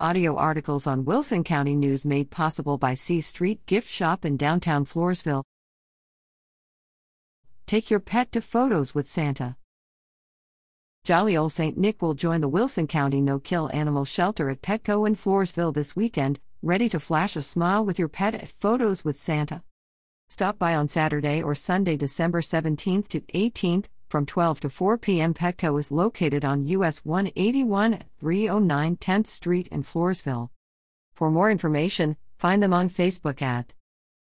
Audio articles on Wilson County News made possible by C Street Gift Shop in downtown Floresville. Take your pet to photos with Santa. Jolly Old St. Nick will join the Wilson County No Kill Animal Shelter at Petco in Floresville this weekend, ready to flash a smile with your pet at Photos with Santa. Stop by on Saturday or Sunday, December 17th to 18th from 12 to 4 p.m. Petco is located on US 181 at 309 10th Street in Floresville. For more information, find them on Facebook at